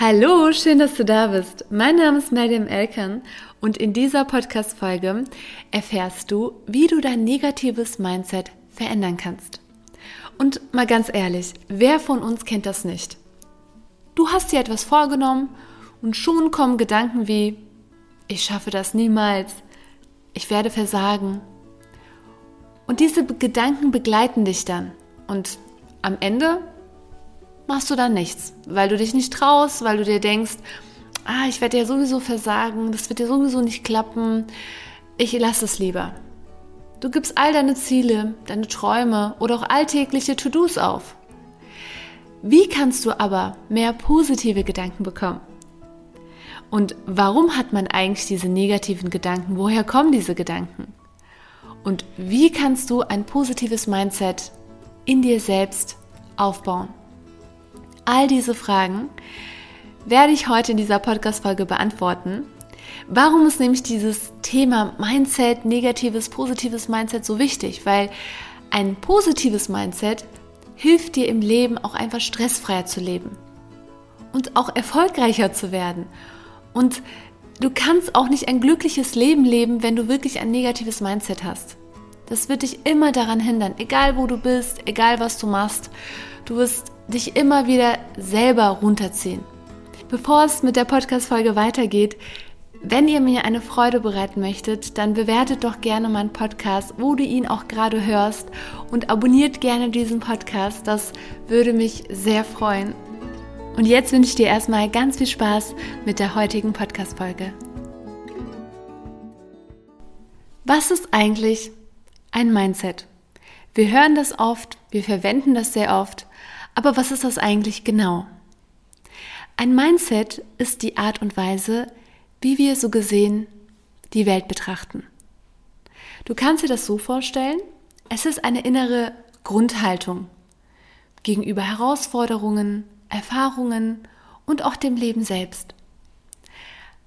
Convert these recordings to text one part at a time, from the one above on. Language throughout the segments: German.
Hallo, schön, dass du da bist. Mein Name ist Mariam Elkan und in dieser Podcast-Folge erfährst du, wie du dein negatives Mindset verändern kannst. Und mal ganz ehrlich, wer von uns kennt das nicht? Du hast dir etwas vorgenommen und schon kommen Gedanken wie, ich schaffe das niemals, ich werde versagen. Und diese Gedanken begleiten dich dann. Und am Ende machst du dann nichts, weil du dich nicht traust, weil du dir denkst, ah, ich werde ja sowieso versagen, das wird ja sowieso nicht klappen, ich lasse es lieber. Du gibst all deine Ziele, deine Träume oder auch alltägliche To-Dos auf. Wie kannst du aber mehr positive Gedanken bekommen? Und warum hat man eigentlich diese negativen Gedanken? Woher kommen diese Gedanken? Und wie kannst du ein positives Mindset in dir selbst aufbauen? All diese Fragen werde ich heute in dieser Podcast-Folge beantworten. Warum ist nämlich dieses Thema Mindset, negatives, positives Mindset so wichtig? Weil ein positives Mindset hilft dir im Leben auch einfach stressfreier zu leben und auch erfolgreicher zu werden. Und du kannst auch nicht ein glückliches Leben leben, wenn du wirklich ein negatives Mindset hast. Das wird dich immer daran hindern, egal wo du bist, egal was du machst. Du wirst dich immer wieder selber runterziehen. Bevor es mit der Podcast-Folge weitergeht, wenn ihr mir eine Freude bereiten möchtet, dann bewertet doch gerne meinen Podcast, wo du ihn auch gerade hörst und abonniert gerne diesen Podcast. Das würde mich sehr freuen. Und jetzt wünsche ich dir erstmal ganz viel Spaß mit der heutigen Podcast-Folge. Was ist eigentlich ein Mindset? Wir hören das oft, wir verwenden das sehr oft, aber was ist das eigentlich genau? Ein Mindset ist die Art und Weise, wie wir so gesehen die Welt betrachten. Du kannst dir das so vorstellen, es ist eine innere Grundhaltung gegenüber Herausforderungen, Erfahrungen und auch dem Leben selbst.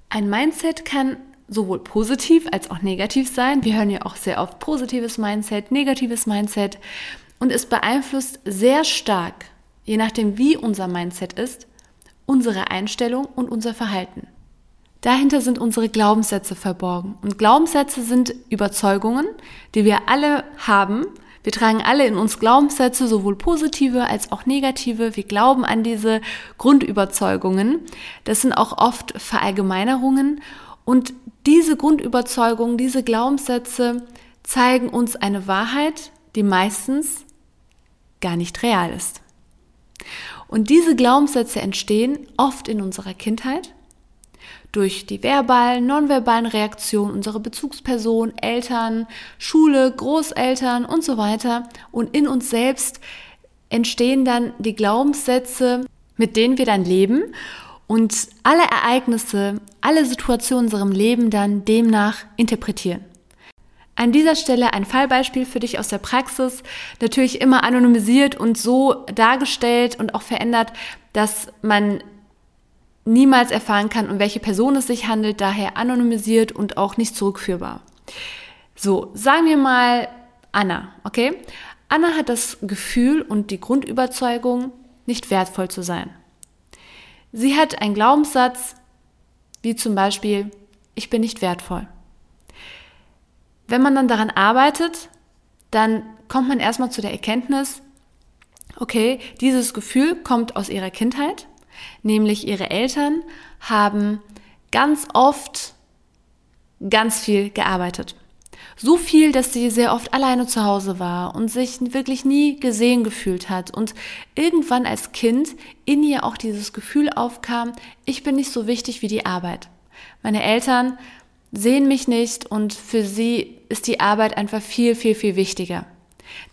Ein Mindset kann sowohl positiv als auch negativ sein. Wir hören ja auch sehr oft positives Mindset, negatives Mindset und es beeinflusst sehr stark je nachdem wie unser Mindset ist, unsere Einstellung und unser Verhalten. Dahinter sind unsere Glaubenssätze verborgen. Und Glaubenssätze sind Überzeugungen, die wir alle haben. Wir tragen alle in uns Glaubenssätze, sowohl positive als auch negative. Wir glauben an diese Grundüberzeugungen. Das sind auch oft Verallgemeinerungen. Und diese Grundüberzeugungen, diese Glaubenssätze zeigen uns eine Wahrheit, die meistens gar nicht real ist. Und diese Glaubenssätze entstehen oft in unserer Kindheit durch die verbalen, nonverbalen Reaktionen unserer Bezugsperson, Eltern, Schule, Großeltern und so weiter. Und in uns selbst entstehen dann die Glaubenssätze, mit denen wir dann leben und alle Ereignisse, alle Situationen in unserem Leben dann demnach interpretieren. An dieser Stelle ein Fallbeispiel für dich aus der Praxis, natürlich immer anonymisiert und so dargestellt und auch verändert, dass man niemals erfahren kann, um welche Person es sich handelt, daher anonymisiert und auch nicht zurückführbar. So, sagen wir mal Anna, okay? Anna hat das Gefühl und die Grundüberzeugung, nicht wertvoll zu sein. Sie hat einen Glaubenssatz, wie zum Beispiel, ich bin nicht wertvoll. Wenn man dann daran arbeitet, dann kommt man erstmal zu der Erkenntnis, okay, dieses Gefühl kommt aus ihrer Kindheit, nämlich ihre Eltern haben ganz oft ganz viel gearbeitet. So viel, dass sie sehr oft alleine zu Hause war und sich wirklich nie gesehen gefühlt hat und irgendwann als Kind in ihr auch dieses Gefühl aufkam, ich bin nicht so wichtig wie die Arbeit. Meine Eltern sehen mich nicht und für sie ist die Arbeit einfach viel, viel, viel wichtiger.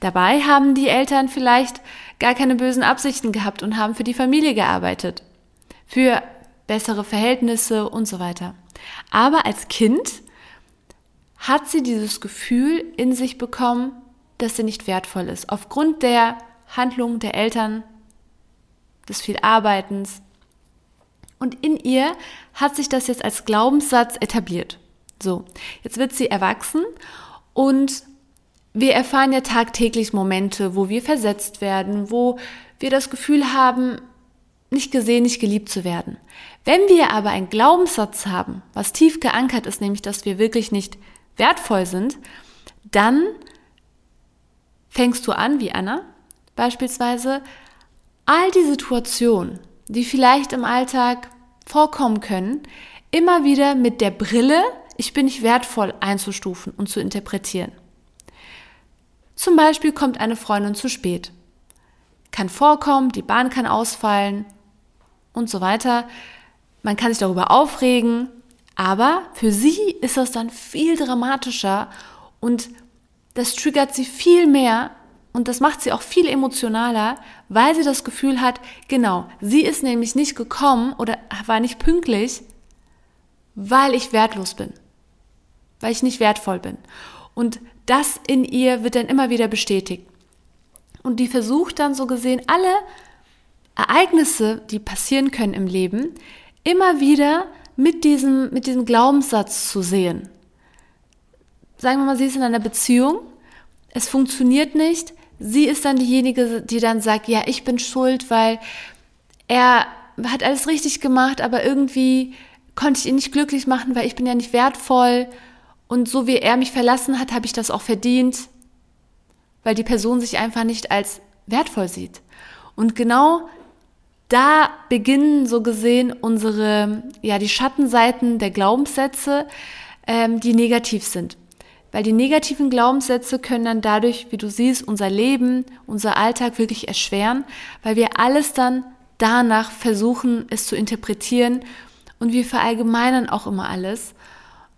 Dabei haben die Eltern vielleicht gar keine bösen Absichten gehabt und haben für die Familie gearbeitet, für bessere Verhältnisse und so weiter. Aber als Kind hat sie dieses Gefühl in sich bekommen, dass sie nicht wertvoll ist, aufgrund der Handlung der Eltern, des viel Arbeitens. Und in ihr hat sich das jetzt als Glaubenssatz etabliert. So, jetzt wird sie erwachsen und wir erfahren ja tagtäglich Momente, wo wir versetzt werden, wo wir das Gefühl haben, nicht gesehen, nicht geliebt zu werden. Wenn wir aber einen Glaubenssatz haben, was tief geankert ist, nämlich dass wir wirklich nicht wertvoll sind, dann fängst du an, wie Anna beispielsweise, all die Situationen, die vielleicht im Alltag vorkommen können, immer wieder mit der Brille, ich bin nicht wertvoll einzustufen und zu interpretieren. Zum Beispiel kommt eine Freundin zu spät. Kann vorkommen, die Bahn kann ausfallen und so weiter. Man kann sich darüber aufregen, aber für sie ist das dann viel dramatischer und das triggert sie viel mehr und das macht sie auch viel emotionaler, weil sie das Gefühl hat, genau, sie ist nämlich nicht gekommen oder war nicht pünktlich, weil ich wertlos bin, weil ich nicht wertvoll bin. Und das in ihr wird dann immer wieder bestätigt. Und die versucht dann so gesehen alle Ereignisse, die passieren können im Leben, immer wieder mit diesem, mit diesem Glaubenssatz zu sehen. Sagen wir mal, sie ist in einer Beziehung, es funktioniert nicht, sie ist dann diejenige, die dann sagt, ja, ich bin schuld, weil er hat alles richtig gemacht, aber irgendwie konnte ich ihn nicht glücklich machen, weil ich bin ja nicht wertvoll und so wie er mich verlassen hat, habe ich das auch verdient, weil die Person sich einfach nicht als wertvoll sieht. Und genau da beginnen so gesehen unsere, ja, die Schattenseiten der Glaubenssätze, ähm, die negativ sind. Weil die negativen Glaubenssätze können dann dadurch, wie du siehst, unser Leben, unser Alltag wirklich erschweren, weil wir alles dann danach versuchen, es zu interpretieren und wir verallgemeinern auch immer alles.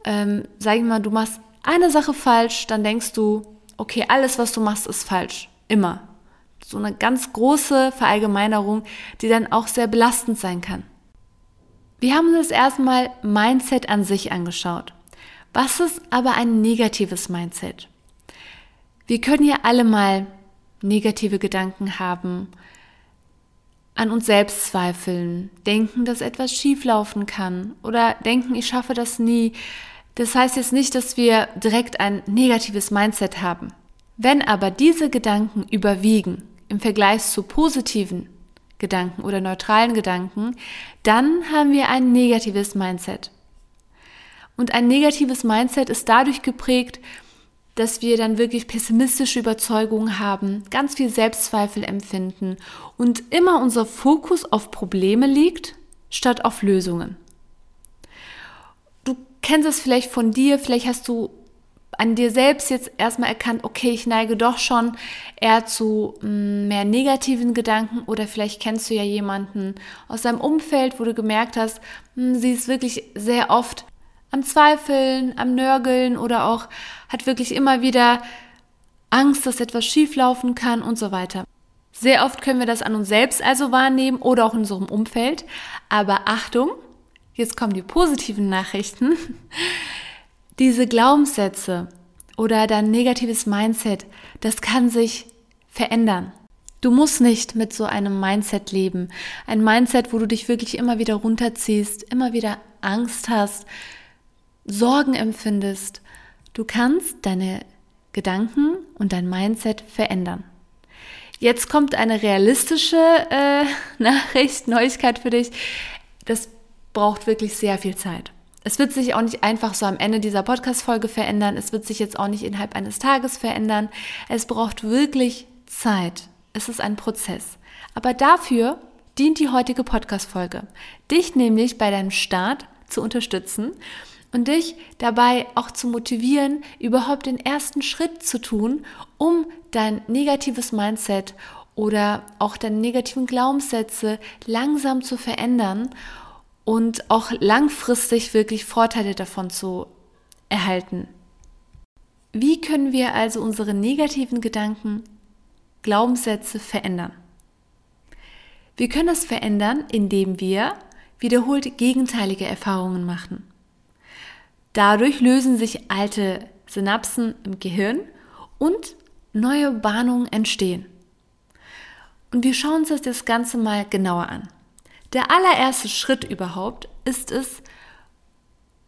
Ähm, sag ich mal, du machst eine Sache falsch, dann denkst du, okay, alles, was du machst, ist falsch. Immer so eine ganz große Verallgemeinerung, die dann auch sehr belastend sein kann. Wir haben uns erstmal Mindset an sich angeschaut. Was ist aber ein negatives Mindset? Wir können ja alle mal negative Gedanken haben, an uns selbst zweifeln, denken, dass etwas schieflaufen kann oder denken, ich schaffe das nie. Das heißt jetzt nicht, dass wir direkt ein negatives Mindset haben. Wenn aber diese Gedanken überwiegen, im Vergleich zu positiven Gedanken oder neutralen Gedanken, dann haben wir ein negatives Mindset. Und ein negatives Mindset ist dadurch geprägt, dass wir dann wirklich pessimistische Überzeugungen haben, ganz viel Selbstzweifel empfinden und immer unser Fokus auf Probleme liegt, statt auf Lösungen. Du kennst es vielleicht von dir, vielleicht hast du an dir selbst jetzt erstmal erkannt, okay, ich neige doch schon eher zu mm, mehr negativen Gedanken oder vielleicht kennst du ja jemanden aus deinem Umfeld, wo du gemerkt hast, mm, sie ist wirklich sehr oft am Zweifeln, am Nörgeln oder auch hat wirklich immer wieder Angst, dass etwas schieflaufen kann und so weiter. Sehr oft können wir das an uns selbst also wahrnehmen oder auch in unserem Umfeld. Aber Achtung, jetzt kommen die positiven Nachrichten. Diese Glaubenssätze oder dein negatives Mindset, das kann sich verändern. Du musst nicht mit so einem Mindset leben. Ein Mindset, wo du dich wirklich immer wieder runterziehst, immer wieder Angst hast, Sorgen empfindest. Du kannst deine Gedanken und dein Mindset verändern. Jetzt kommt eine realistische äh, Nachricht, Neuigkeit für dich. Das braucht wirklich sehr viel Zeit. Es wird sich auch nicht einfach so am Ende dieser Podcast-Folge verändern. Es wird sich jetzt auch nicht innerhalb eines Tages verändern. Es braucht wirklich Zeit. Es ist ein Prozess. Aber dafür dient die heutige Podcast-Folge. Dich nämlich bei deinem Start zu unterstützen und dich dabei auch zu motivieren, überhaupt den ersten Schritt zu tun, um dein negatives Mindset oder auch deine negativen Glaubenssätze langsam zu verändern und auch langfristig wirklich Vorteile davon zu erhalten. Wie können wir also unsere negativen Gedanken, Glaubenssätze verändern? Wir können das verändern, indem wir wiederholt gegenteilige Erfahrungen machen. Dadurch lösen sich alte Synapsen im Gehirn und neue Bahnungen entstehen. Und wir schauen uns das Ganze mal genauer an. Der allererste Schritt überhaupt ist es,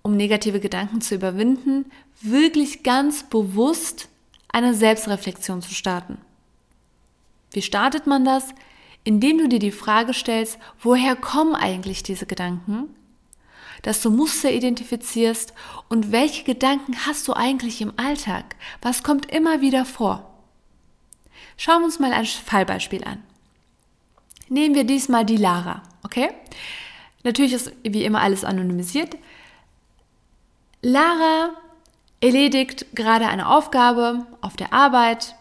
um negative Gedanken zu überwinden, wirklich ganz bewusst eine Selbstreflexion zu starten. Wie startet man das? indem du dir die Frage stellst, woher kommen eigentlich diese Gedanken? Dass du Muster identifizierst und welche Gedanken hast du eigentlich im Alltag? Was kommt immer wieder vor? Schauen wir uns mal ein Fallbeispiel an. Nehmen wir diesmal die Lara, okay? Natürlich ist wie immer alles anonymisiert. Lara erledigt gerade eine Aufgabe auf der Arbeit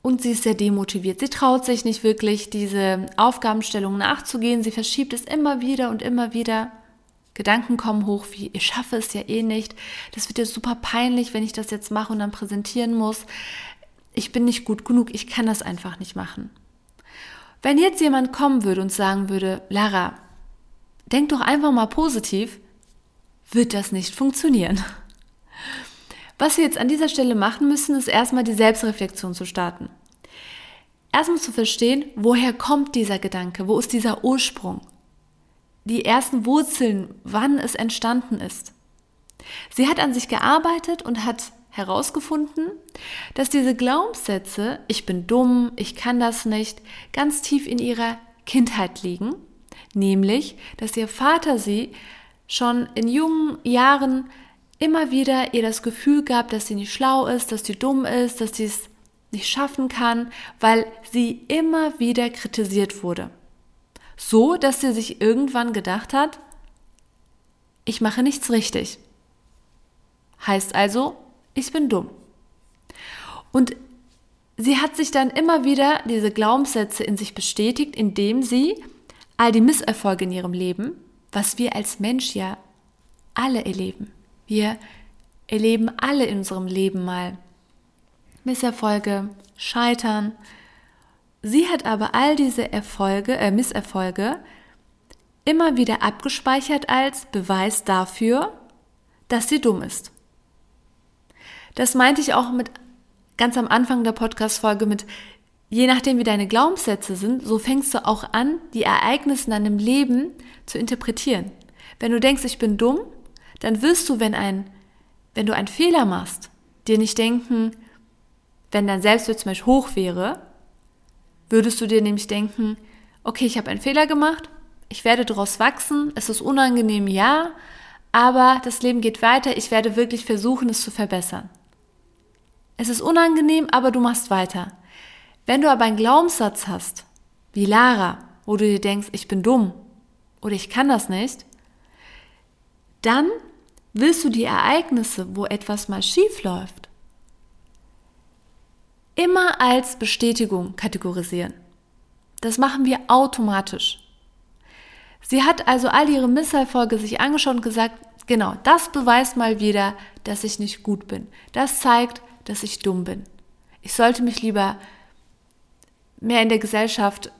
und sie ist sehr demotiviert. Sie traut sich nicht wirklich, diese Aufgabenstellung nachzugehen. Sie verschiebt es immer wieder und immer wieder. Gedanken kommen hoch wie, ich schaffe es ja eh nicht. Das wird ja super peinlich, wenn ich das jetzt mache und dann präsentieren muss. Ich bin nicht gut genug, ich kann das einfach nicht machen. Wenn jetzt jemand kommen würde und sagen würde, Lara, denk doch einfach mal positiv, wird das nicht funktionieren. Was wir jetzt an dieser Stelle machen müssen, ist erstmal die Selbstreflexion zu starten. Erstmal zu verstehen, woher kommt dieser Gedanke, wo ist dieser Ursprung, die ersten Wurzeln, wann es entstanden ist. Sie hat an sich gearbeitet und hat herausgefunden, dass diese Glaubenssätze, ich bin dumm, ich kann das nicht, ganz tief in ihrer Kindheit liegen, nämlich, dass ihr Vater sie schon in jungen Jahren immer wieder ihr das Gefühl gab, dass sie nicht schlau ist, dass sie dumm ist, dass sie es nicht schaffen kann, weil sie immer wieder kritisiert wurde. So, dass sie sich irgendwann gedacht hat, ich mache nichts richtig. Heißt also, ich bin dumm. Und sie hat sich dann immer wieder diese Glaubenssätze in sich bestätigt, indem sie all die Misserfolge in ihrem Leben, was wir als Mensch ja alle erleben, wir erleben alle in unserem Leben mal Misserfolge, Scheitern. Sie hat aber all diese Erfolge, äh, Misserfolge immer wieder abgespeichert als Beweis dafür, dass sie dumm ist. Das meinte ich auch mit ganz am Anfang der Podcast-Folge mit, je nachdem wie deine Glaubenssätze sind, so fängst du auch an, die Ereignisse in deinem Leben zu interpretieren. Wenn du denkst, ich bin dumm, dann wirst du, wenn ein, wenn du einen Fehler machst, dir nicht denken, wenn dein Selbstwert zum Beispiel hoch wäre, würdest du dir nämlich denken, okay, ich habe einen Fehler gemacht, ich werde daraus wachsen, es ist unangenehm, ja, aber das Leben geht weiter, ich werde wirklich versuchen, es zu verbessern. Es ist unangenehm, aber du machst weiter. Wenn du aber einen Glaubenssatz hast, wie Lara, wo du dir denkst, ich bin dumm oder ich kann das nicht, dann willst du die Ereignisse, wo etwas mal schief läuft, immer als Bestätigung kategorisieren. Das machen wir automatisch. Sie hat also all ihre Misserfolge sich angeschaut und gesagt, genau, das beweist mal wieder, dass ich nicht gut bin. Das zeigt, dass ich dumm bin. Ich sollte mich lieber mehr in der Gesellschaft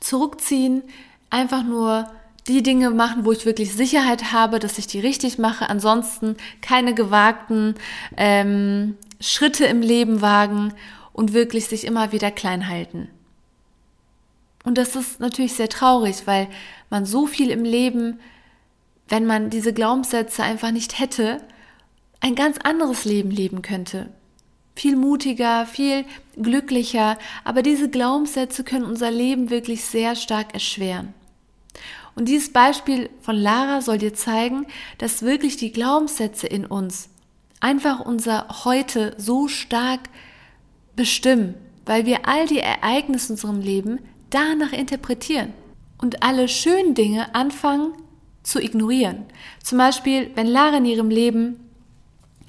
zurückziehen, einfach nur die Dinge machen, wo ich wirklich Sicherheit habe, dass ich die richtig mache. Ansonsten keine gewagten ähm, Schritte im Leben wagen und wirklich sich immer wieder klein halten. Und das ist natürlich sehr traurig, weil man so viel im Leben, wenn man diese Glaubenssätze einfach nicht hätte, ein ganz anderes Leben leben könnte. Viel mutiger, viel glücklicher, aber diese Glaubenssätze können unser Leben wirklich sehr stark erschweren. Und dieses Beispiel von Lara soll dir zeigen, dass wirklich die Glaubenssätze in uns einfach unser Heute so stark bestimmen, weil wir all die Ereignisse in unserem Leben danach interpretieren und alle schönen Dinge anfangen zu ignorieren. Zum Beispiel, wenn Lara in ihrem Leben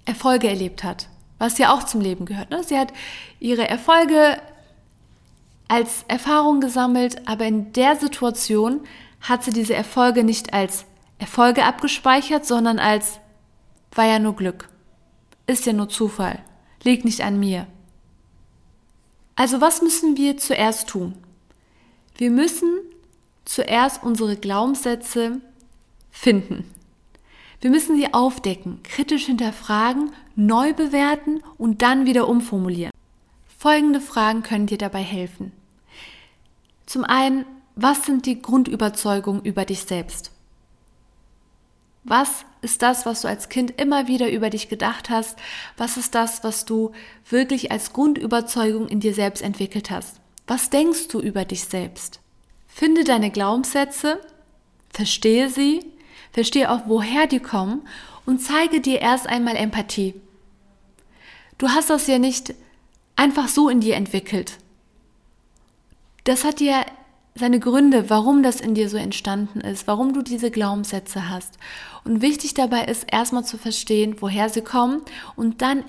Erfolge erlebt hat, was ja auch zum Leben gehört. Ne? Sie hat ihre Erfolge als Erfahrung gesammelt, aber in der Situation hat sie diese Erfolge nicht als Erfolge abgespeichert, sondern als war ja nur Glück. Ist ja nur Zufall. Liegt nicht an mir. Also was müssen wir zuerst tun? Wir müssen zuerst unsere Glaubenssätze finden. Wir müssen sie aufdecken, kritisch hinterfragen, neu bewerten und dann wieder umformulieren. Folgende Fragen können dir dabei helfen. Zum einen, was sind die Grundüberzeugungen über dich selbst? Was ist das, was du als Kind immer wieder über dich gedacht hast? Was ist das, was du wirklich als Grundüberzeugung in dir selbst entwickelt hast? Was denkst du über dich selbst? Finde deine Glaubenssätze, verstehe sie, verstehe auch, woher die kommen und zeige dir erst einmal Empathie. Du hast das ja nicht einfach so in dir entwickelt. Das hat ja seine Gründe, warum das in dir so entstanden ist, warum du diese Glaubenssätze hast. Und wichtig dabei ist erstmal zu verstehen, woher sie kommen und dann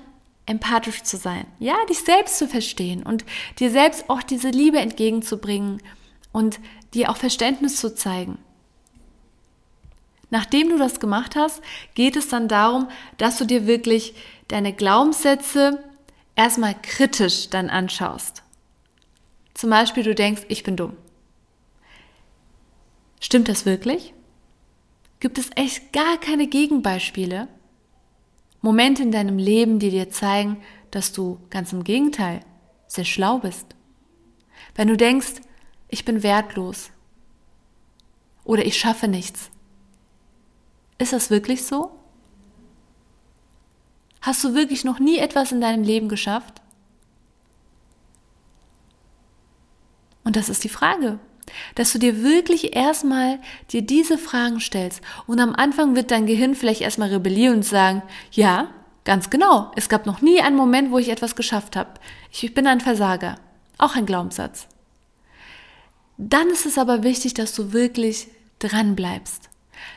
empathisch zu sein. Ja, dich selbst zu verstehen und dir selbst auch diese Liebe entgegenzubringen und dir auch Verständnis zu zeigen. Nachdem du das gemacht hast, geht es dann darum, dass du dir wirklich deine Glaubenssätze erstmal kritisch dann anschaust. Zum Beispiel, du denkst, ich bin dumm. Stimmt das wirklich? Gibt es echt gar keine Gegenbeispiele? Momente in deinem Leben, die dir zeigen, dass du ganz im Gegenteil sehr schlau bist. Wenn du denkst, ich bin wertlos oder ich schaffe nichts. Ist das wirklich so? Hast du wirklich noch nie etwas in deinem Leben geschafft? Und das ist die Frage, dass du dir wirklich erstmal dir diese Fragen stellst. Und am Anfang wird dein Gehirn vielleicht erstmal rebellieren und sagen, ja, ganz genau, es gab noch nie einen Moment, wo ich etwas geschafft habe. Ich bin ein Versager. Auch ein Glaubenssatz. Dann ist es aber wichtig, dass du wirklich dran bleibst,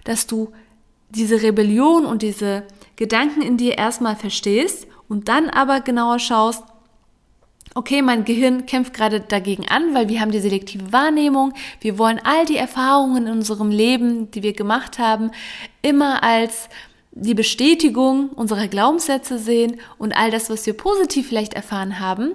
dass du diese Rebellion und diese Gedanken in dir erstmal verstehst und dann aber genauer schaust, okay, mein Gehirn kämpft gerade dagegen an, weil wir haben die selektive Wahrnehmung. Wir wollen all die Erfahrungen in unserem Leben, die wir gemacht haben, immer als die Bestätigung unserer Glaubenssätze sehen und all das, was wir positiv vielleicht erfahren haben,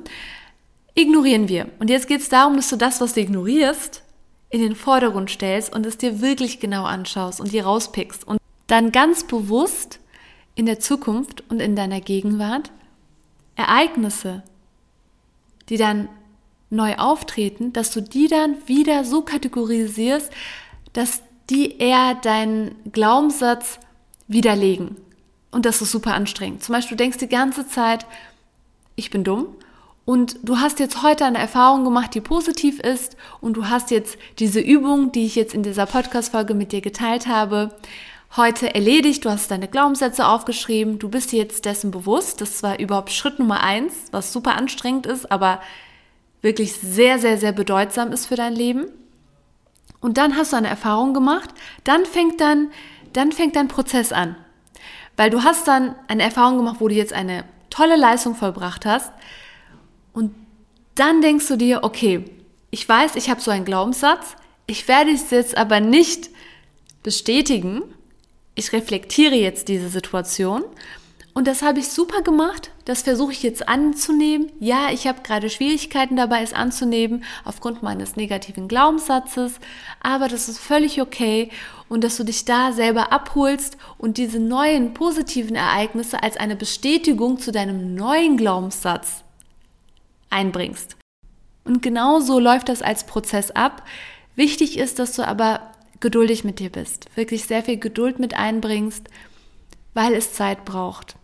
ignorieren wir. Und jetzt geht es darum, dass du das, was du ignorierst, in den Vordergrund stellst und es dir wirklich genau anschaust und dir rauspickst und dann ganz bewusst in der Zukunft und in deiner Gegenwart Ereignisse, die dann neu auftreten, dass du die dann wieder so kategorisierst, dass die eher deinen Glaubenssatz widerlegen. Und das ist super anstrengend. Zum Beispiel, du denkst die ganze Zeit, ich bin dumm. Und du hast jetzt heute eine Erfahrung gemacht, die positiv ist. Und du hast jetzt diese Übung, die ich jetzt in dieser Podcast-Folge mit dir geteilt habe, heute erledigt, du hast deine Glaubenssätze aufgeschrieben, du bist dir jetzt dessen bewusst. Das war überhaupt Schritt Nummer eins, was super anstrengend ist, aber wirklich sehr, sehr, sehr bedeutsam ist für dein Leben. Und dann hast du eine Erfahrung gemacht, dann fängt dann, dann fängt dein Prozess an. Weil du hast dann eine Erfahrung gemacht, wo du jetzt eine tolle Leistung vollbracht hast. Und dann denkst du dir, okay, ich weiß, ich habe so einen Glaubenssatz, ich werde es jetzt aber nicht bestätigen, ich reflektiere jetzt diese Situation und das habe ich super gemacht. Das versuche ich jetzt anzunehmen. Ja, ich habe gerade Schwierigkeiten dabei, es anzunehmen, aufgrund meines negativen Glaubenssatzes. Aber das ist völlig okay. Und dass du dich da selber abholst und diese neuen positiven Ereignisse als eine Bestätigung zu deinem neuen Glaubenssatz einbringst. Und genau so läuft das als Prozess ab. Wichtig ist, dass du aber geduldig mit dir bist, wirklich sehr viel Geduld mit einbringst, weil es Zeit braucht.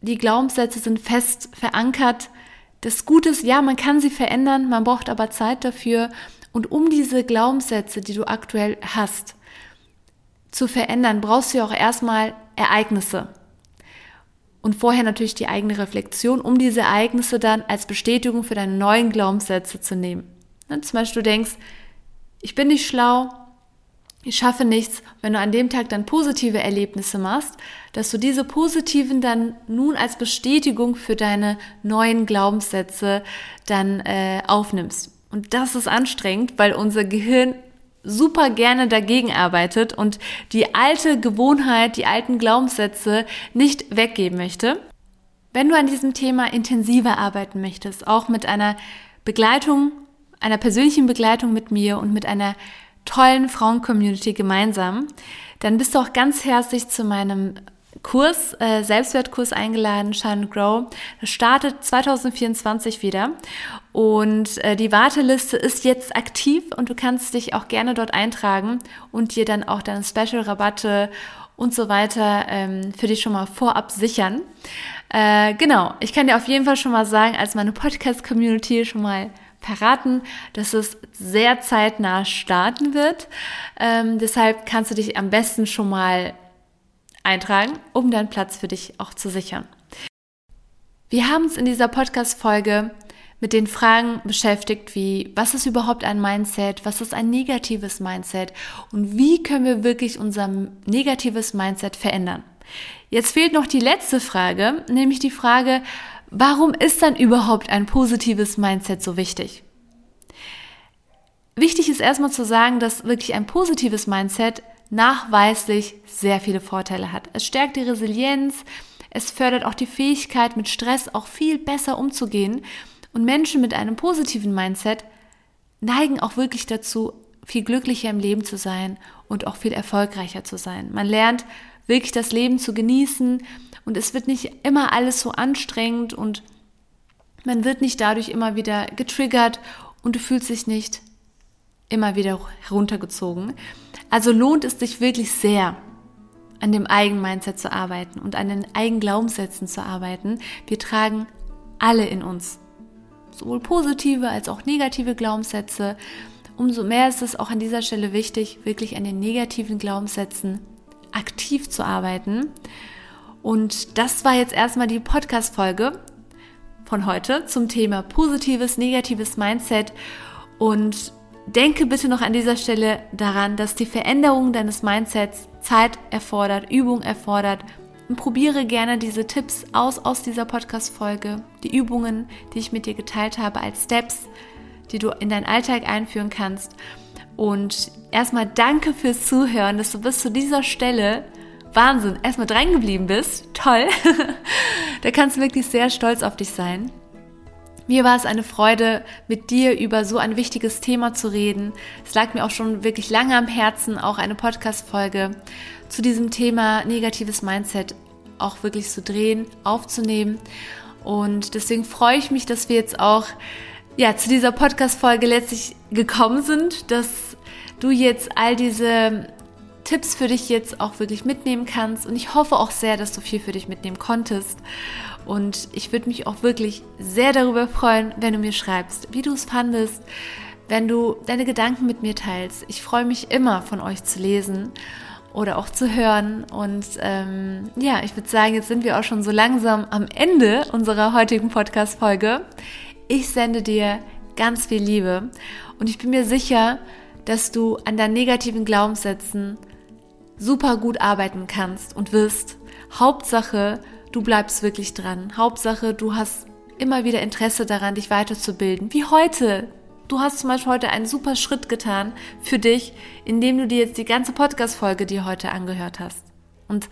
Die Glaubenssätze sind fest verankert. Das Gute ist, ja, man kann sie verändern, man braucht aber Zeit dafür. Und um diese Glaubenssätze, die du aktuell hast, zu verändern, brauchst du ja auch erstmal Ereignisse. Und vorher natürlich die eigene Reflexion, um diese Ereignisse dann als Bestätigung für deine neuen Glaubenssätze zu nehmen. Zum Beispiel du denkst, ich bin nicht schlau, ich schaffe nichts, wenn du an dem Tag dann positive Erlebnisse machst, dass du diese positiven dann nun als Bestätigung für deine neuen Glaubenssätze dann äh, aufnimmst. Und das ist anstrengend, weil unser Gehirn super gerne dagegen arbeitet und die alte Gewohnheit, die alten Glaubenssätze nicht weggeben möchte. Wenn du an diesem Thema intensiver arbeiten möchtest, auch mit einer Begleitung, einer persönlichen Begleitung mit mir und mit einer tollen Frauen-Community gemeinsam, dann bist du auch ganz herzlich zu meinem Kurs, äh, Selbstwertkurs eingeladen, Shine Grow. Das startet 2024 wieder und äh, die Warteliste ist jetzt aktiv und du kannst dich auch gerne dort eintragen und dir dann auch deine Special-Rabatte und so weiter ähm, für dich schon mal vorab sichern. Äh, genau, ich kann dir auf jeden Fall schon mal sagen, als meine Podcast-Community schon mal verraten, dass es sehr zeitnah starten wird. Ähm, deshalb kannst du dich am besten schon mal eintragen, um deinen Platz für dich auch zu sichern. Wir haben uns in dieser Podcast-Folge mit den Fragen beschäftigt, wie, was ist überhaupt ein Mindset? Was ist ein negatives Mindset? Und wie können wir wirklich unser negatives Mindset verändern? Jetzt fehlt noch die letzte Frage, nämlich die Frage, warum ist dann überhaupt ein positives Mindset so wichtig? Wichtig ist erstmal zu sagen, dass wirklich ein positives Mindset nachweislich sehr viele Vorteile hat. Es stärkt die Resilienz, es fördert auch die Fähigkeit, mit Stress auch viel besser umzugehen. Und Menschen mit einem positiven Mindset neigen auch wirklich dazu, viel glücklicher im Leben zu sein und auch viel erfolgreicher zu sein. Man lernt wirklich das Leben zu genießen und es wird nicht immer alles so anstrengend und man wird nicht dadurch immer wieder getriggert und du fühlst dich nicht immer wieder heruntergezogen. Also lohnt es sich wirklich sehr, an dem eigenen Mindset zu arbeiten und an den eigenen Glaubenssätzen zu arbeiten. Wir tragen alle in uns. Sowohl positive als auch negative Glaubenssätze. Umso mehr ist es auch an dieser Stelle wichtig, wirklich an den negativen Glaubenssätzen aktiv zu arbeiten. Und das war jetzt erstmal die Podcast-Folge von heute zum Thema positives, negatives Mindset. Und denke bitte noch an dieser Stelle daran, dass die Veränderung deines Mindsets Zeit erfordert, Übung erfordert. Und probiere gerne diese Tipps aus aus dieser Podcast-Folge, die Übungen, die ich mit dir geteilt habe, als Steps, die du in deinen Alltag einführen kannst. Und erstmal danke fürs Zuhören, dass du bis zu dieser Stelle Wahnsinn, erstmal dran geblieben bist. Toll. da kannst du wirklich sehr stolz auf dich sein. Mir war es eine Freude, mit dir über so ein wichtiges Thema zu reden. Es lag mir auch schon wirklich lange am Herzen, auch eine Podcast-Folge zu diesem Thema negatives Mindset auch wirklich zu drehen, aufzunehmen. Und deswegen freue ich mich, dass wir jetzt auch ja, zu dieser Podcast-Folge letztlich gekommen sind, dass du jetzt all diese Tipps für dich jetzt auch wirklich mitnehmen kannst. Und ich hoffe auch sehr, dass du viel für dich mitnehmen konntest. Und ich würde mich auch wirklich sehr darüber freuen, wenn du mir schreibst, wie du es fandest, wenn du deine Gedanken mit mir teilst. Ich freue mich immer von euch zu lesen oder auch zu hören. Und ähm, ja, ich würde sagen, jetzt sind wir auch schon so langsam am Ende unserer heutigen Podcast-Folge. Ich sende dir ganz viel Liebe und ich bin mir sicher, dass du an deinen negativen Glaubenssätzen super gut arbeiten kannst und wirst. Hauptsache, du bleibst wirklich dran. Hauptsache, du hast immer wieder Interesse daran, dich weiterzubilden. Wie heute. Du hast zum Beispiel heute einen super Schritt getan für dich, indem du dir jetzt die ganze Podcast-Folge dir heute angehört hast. Und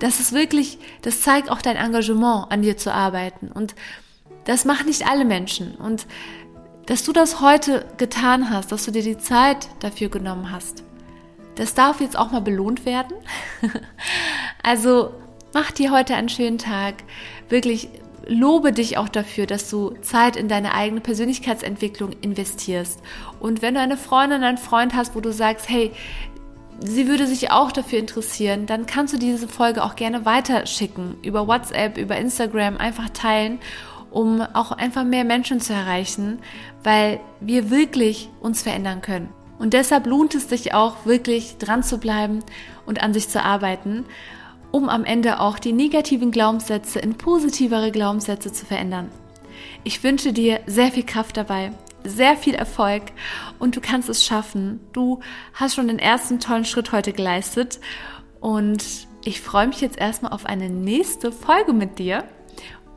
das ist wirklich, das zeigt auch dein Engagement, an dir zu arbeiten. Und das machen nicht alle Menschen. Und dass du das heute getan hast, dass du dir die Zeit dafür genommen hast, das darf jetzt auch mal belohnt werden. also mach dir heute einen schönen Tag. Wirklich lobe dich auch dafür, dass du Zeit in deine eigene Persönlichkeitsentwicklung investierst. Und wenn du eine Freundin, einen Freund hast, wo du sagst, hey, sie würde sich auch dafür interessieren, dann kannst du diese Folge auch gerne weiterschicken. Über WhatsApp, über Instagram, einfach teilen, um auch einfach mehr Menschen zu erreichen, weil wir wirklich uns verändern können. Und deshalb lohnt es sich auch wirklich dran zu bleiben und an sich zu arbeiten, um am Ende auch die negativen Glaubenssätze in positivere Glaubenssätze zu verändern. Ich wünsche dir sehr viel Kraft dabei, sehr viel Erfolg und du kannst es schaffen. Du hast schon den ersten tollen Schritt heute geleistet und ich freue mich jetzt erstmal auf eine nächste Folge mit dir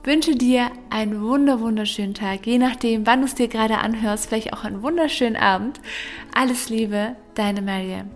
wünsche dir einen wunder wunderschönen Tag, je nachdem, wann du es dir gerade anhörst, vielleicht auch einen wunderschönen Abend. Alles Liebe, deine Mariam.